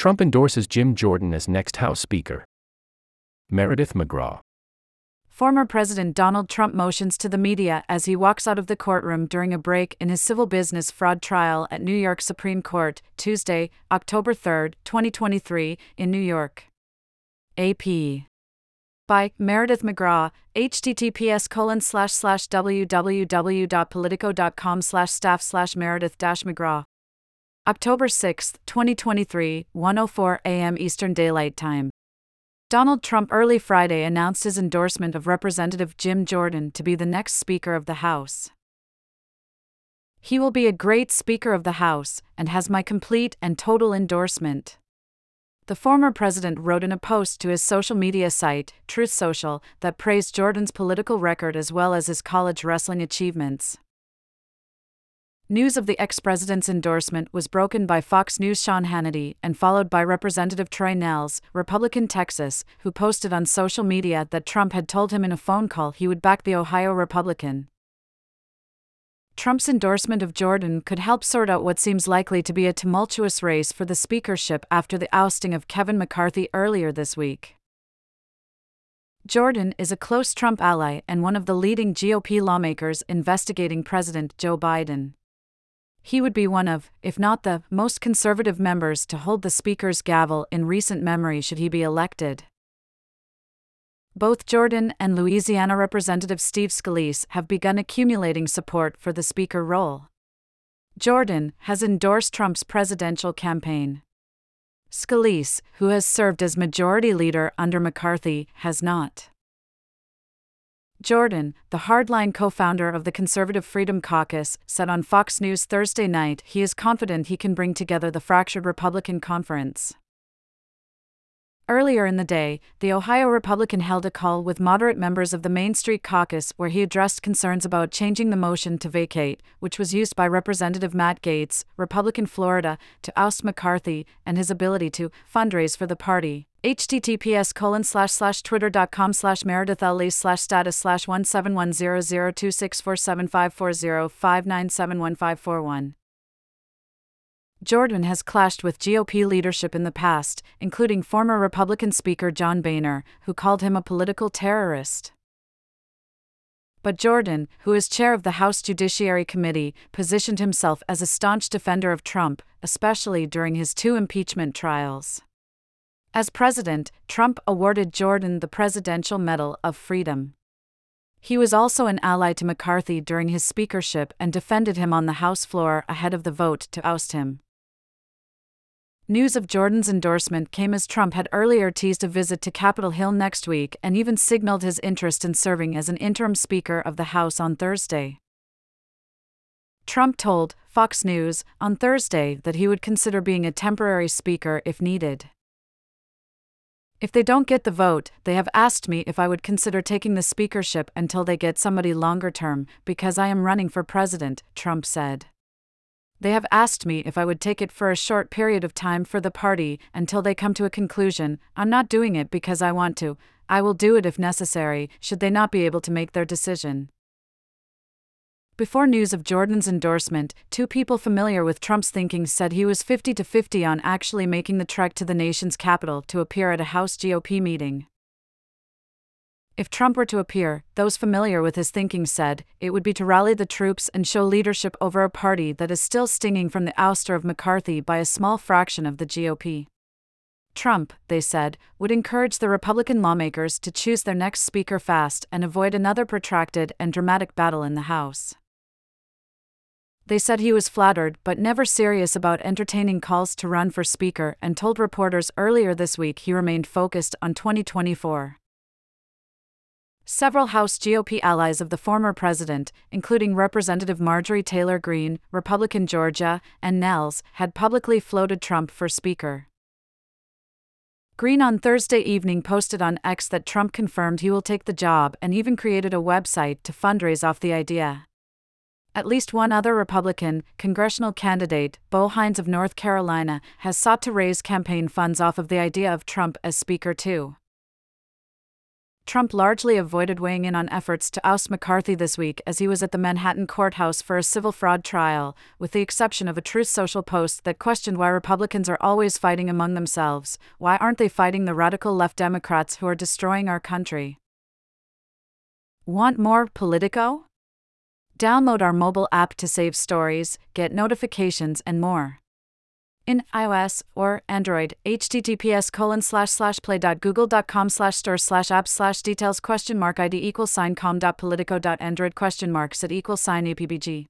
Trump endorses Jim Jordan as next House Speaker. Meredith McGraw. Former President Donald Trump motions to the media as he walks out of the courtroom during a break in his civil business fraud trial at New York Supreme Court, Tuesday, October 3, 2023, in New York. AP. By Meredith McGraw, https colon slash slash www.politico.com slash staff slash Meredith McGraw. October 6, 2023, 1:04 a.m. Eastern Daylight Time. Donald Trump early Friday announced his endorsement of Representative Jim Jordan to be the next Speaker of the House. He will be a great Speaker of the House and has my complete and total endorsement. The former president wrote in a post to his social media site, Truth Social, that praised Jordan's political record as well as his college wrestling achievements. News of the ex president's endorsement was broken by Fox News' Sean Hannity and followed by Representative Troy Nehls, Republican Texas, who posted on social media that Trump had told him in a phone call he would back the Ohio Republican. Trump's endorsement of Jordan could help sort out what seems likely to be a tumultuous race for the speakership after the ousting of Kevin McCarthy earlier this week. Jordan is a close Trump ally and one of the leading GOP lawmakers investigating President Joe Biden. He would be one of, if not the, most conservative members to hold the Speaker's gavel in recent memory should he be elected. Both Jordan and Louisiana Representative Steve Scalise have begun accumulating support for the Speaker role. Jordan has endorsed Trump's presidential campaign. Scalise, who has served as majority leader under McCarthy, has not. Jordan, the hardline co founder of the Conservative Freedom Caucus, said on Fox News Thursday night he is confident he can bring together the fractured Republican conference. Earlier in the day, the Ohio Republican held a call with moderate members of the Main Street Caucus where he addressed concerns about changing the motion to vacate, which was used by Representative Matt Gaetz, Republican Florida, to oust McCarthy and his ability to fundraise for the party. https colon slash slash twitter.com slash meredith ali slash status slash 1710026475405971541 Jordan has clashed with GOP leadership in the past, including former Republican Speaker John Boehner, who called him a political terrorist. But Jordan, who is chair of the House Judiciary Committee, positioned himself as a staunch defender of Trump, especially during his two impeachment trials. As president, Trump awarded Jordan the Presidential Medal of Freedom. He was also an ally to McCarthy during his speakership and defended him on the House floor ahead of the vote to oust him. News of Jordan's endorsement came as Trump had earlier teased a visit to Capitol Hill next week and even signaled his interest in serving as an interim Speaker of the House on Thursday. Trump told Fox News on Thursday that he would consider being a temporary Speaker if needed. If they don't get the vote, they have asked me if I would consider taking the speakership until they get somebody longer term, because I am running for president, Trump said. They have asked me if I would take it for a short period of time for the party until they come to a conclusion. I'm not doing it because I want to. I will do it if necessary, should they not be able to make their decision. Before news of Jordan's endorsement, two people familiar with Trump's thinking said he was 50 to 50 on actually making the trek to the nation's capital to appear at a House GOP meeting. If Trump were to appear, those familiar with his thinking said, it would be to rally the troops and show leadership over a party that is still stinging from the ouster of McCarthy by a small fraction of the GOP. Trump, they said, would encourage the Republican lawmakers to choose their next speaker fast and avoid another protracted and dramatic battle in the House. They said he was flattered but never serious about entertaining calls to run for Speaker and told reporters earlier this week he remained focused on 2024. Several House GOP allies of the former president, including Representative Marjorie Taylor Greene, Republican Georgia, and Nehls, had publicly floated Trump for Speaker. Greene on Thursday evening posted on X that Trump confirmed he will take the job and even created a website to fundraise off the idea. At least one other Republican, congressional candidate, Bo Hines of North Carolina, has sought to raise campaign funds off of the idea of Trump as Speaker, too. Trump largely avoided weighing in on efforts to oust McCarthy this week as he was at the Manhattan courthouse for a civil fraud trial, with the exception of a Truth Social post that questioned why Republicans are always fighting among themselves. Why aren't they fighting the radical left Democrats who are destroying our country? Want more Politico? Download our mobile app to save stories, get notifications, and more in iOS or Android. https colon slash slash play.google.com slash store slash apps slash details question mark ID equals sign com dot politico dot android question mark set equals sign APBG.